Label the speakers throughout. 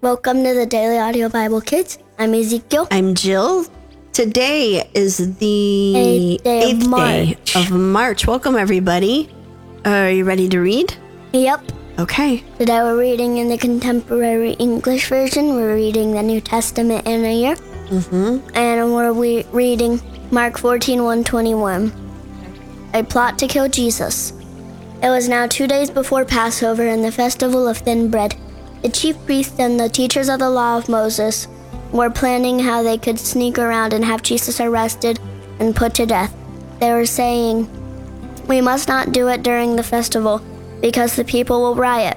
Speaker 1: Welcome to the Daily Audio Bible Kids. I'm Ezekiel.
Speaker 2: I'm Jill. Today is the
Speaker 1: Eighth day of
Speaker 2: eighth day
Speaker 1: March.
Speaker 2: of March. Welcome, everybody. Are you ready to read?
Speaker 1: Yep.
Speaker 2: Okay.
Speaker 1: Today we're reading in the contemporary English version. We're reading the New Testament in a year. Mm-hmm. And we're we- reading Mark 14 121. A plot to kill Jesus. It was now two days before Passover and the festival of thin bread. The chief priests and the teachers of the law of Moses were planning how they could sneak around and have Jesus arrested and put to death. They were saying, We must not do it during the festival because the people will riot.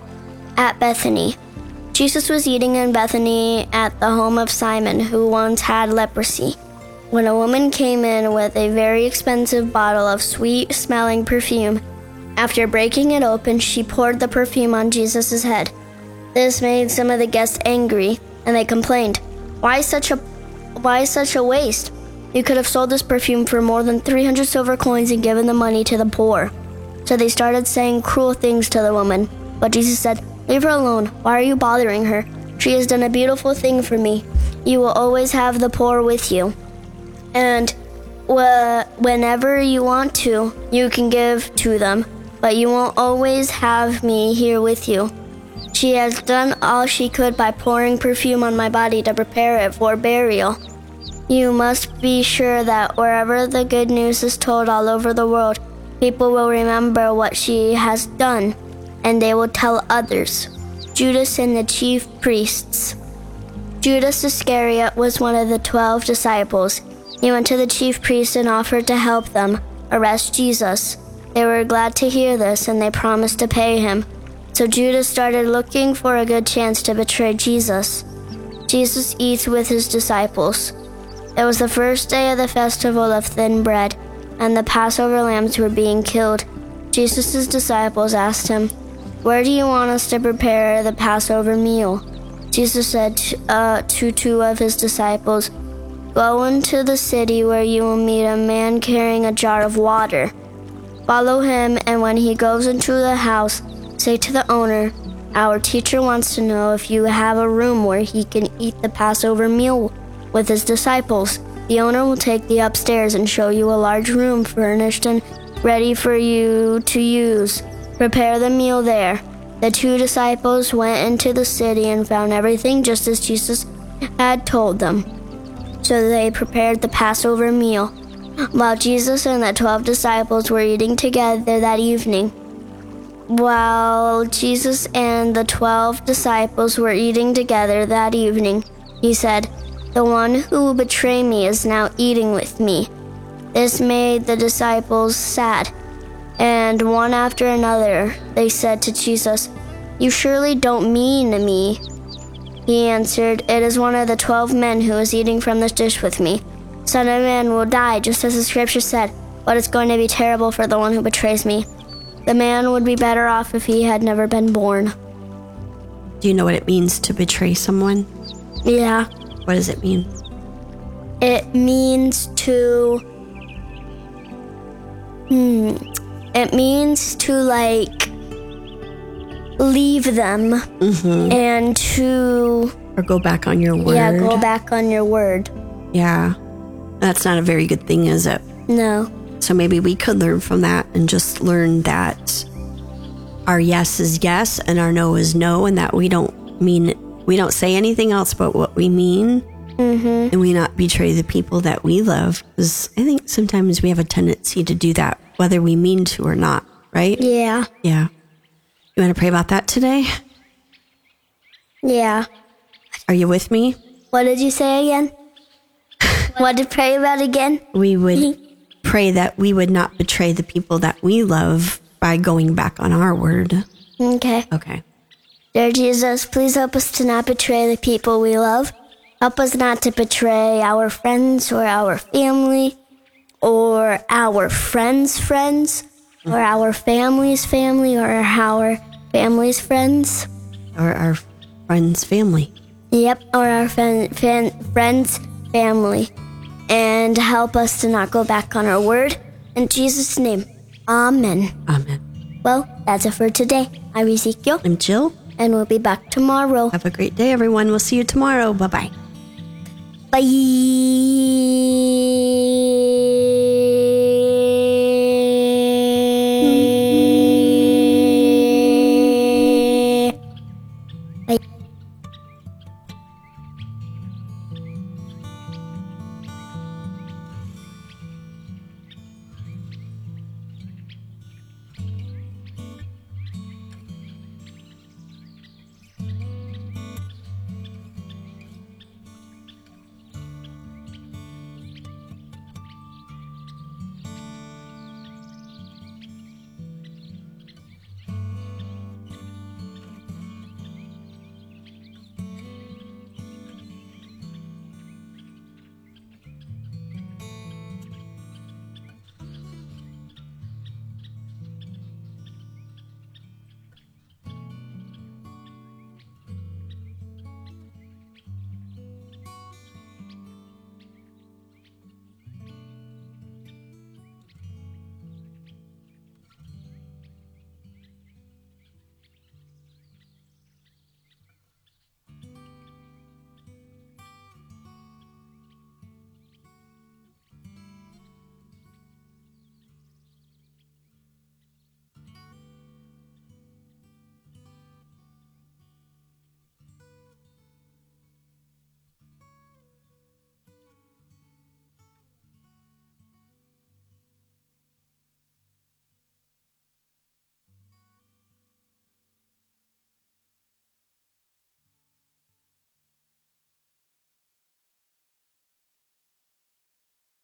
Speaker 1: At Bethany. Jesus was eating in Bethany at the home of Simon, who once had leprosy. When a woman came in with a very expensive bottle of sweet smelling perfume, after breaking it open, she poured the perfume on Jesus' head. This made some of the guests angry, and they complained, "Why such a why such a waste? You could have sold this perfume for more than 300 silver coins and given the money to the poor." So they started saying cruel things to the woman. But Jesus said, "Leave her alone. Why are you bothering her? She has done a beautiful thing for me. You will always have the poor with you." And whenever you want to, you can give to them, but you won't always have me here with you. She has done all she could by pouring perfume on my body to prepare it for burial. You must be sure that wherever the good news is told all over the world, people will remember what she has done, and they will tell others. Judas and the chief priests. Judas Iscariot was one of the twelve disciples. He went to the chief priests and offered to help them arrest Jesus. They were glad to hear this and they promised to pay him. So Judas started looking for a good chance to betray Jesus. Jesus eats with his disciples. It was the first day of the festival of thin bread, and the Passover lambs were being killed. Jesus' disciples asked him, Where do you want us to prepare the Passover meal? Jesus said to- uh, to two of his disciples, Go into the city where you will meet a man carrying a jar of water. Follow him, and when he goes into the house, say to the owner, Our teacher wants to know if you have a room where he can eat the Passover meal with his disciples. The owner will take you upstairs and show you a large room furnished and ready for you to use. Prepare the meal there. The two disciples went into the city and found everything just as Jesus had told them. So they prepared the Passover meal. While Jesus and the twelve disciples were eating together that evening, while Jesus and the twelve disciples were eating together that evening, he said, The one who will betray me is now eating with me. This made the disciples sad, and one after another they said to Jesus, You surely don't mean me. He answered, It is one of the twelve men who is eating from this dish with me. Son of Man will die, just as the scripture said, but it's going to be terrible for the one who betrays me. The man would be better off if he had never been born.
Speaker 2: Do you know what it means to betray someone?
Speaker 1: Yeah.
Speaker 2: What does it mean?
Speaker 1: It means to. Hmm. It means to, like, leave them and to,
Speaker 2: Or go back on your word?
Speaker 1: yeah, go back on your word.
Speaker 2: Yeah. That's not a very good thing, is it?
Speaker 1: No.
Speaker 2: So maybe we could learn from that and just learn that our yes is yes and our no is no, and that we don't mean we don't say anything else but what we mean, mm-hmm. and we not betray the people that we love. Because I think sometimes we have a tendency to do that, whether we mean to or not. Right?
Speaker 1: Yeah.
Speaker 2: Yeah. You want to pray about that today?
Speaker 1: Yeah.
Speaker 2: Are you with me?
Speaker 1: What did you say again? what to pray about again?
Speaker 2: We would pray that we would not betray the people that we love by going back on our word.
Speaker 1: Okay.
Speaker 2: Okay.
Speaker 1: Dear Jesus, please help us to not betray the people we love. Help us not to betray our friends or our family or our friends' friends or our family's family or our family's friends.
Speaker 2: Or our friend's family.
Speaker 1: Yep, or our fan, fan, friends' family. And help us to not go back on our word. In Jesus' name, Amen.
Speaker 2: Amen.
Speaker 1: Well, that's it for today. I'm Ezekiel.
Speaker 2: I'm Jill.
Speaker 1: And we'll be back tomorrow.
Speaker 2: Have a great day, everyone. We'll see you tomorrow. Bye bye.
Speaker 1: Bye.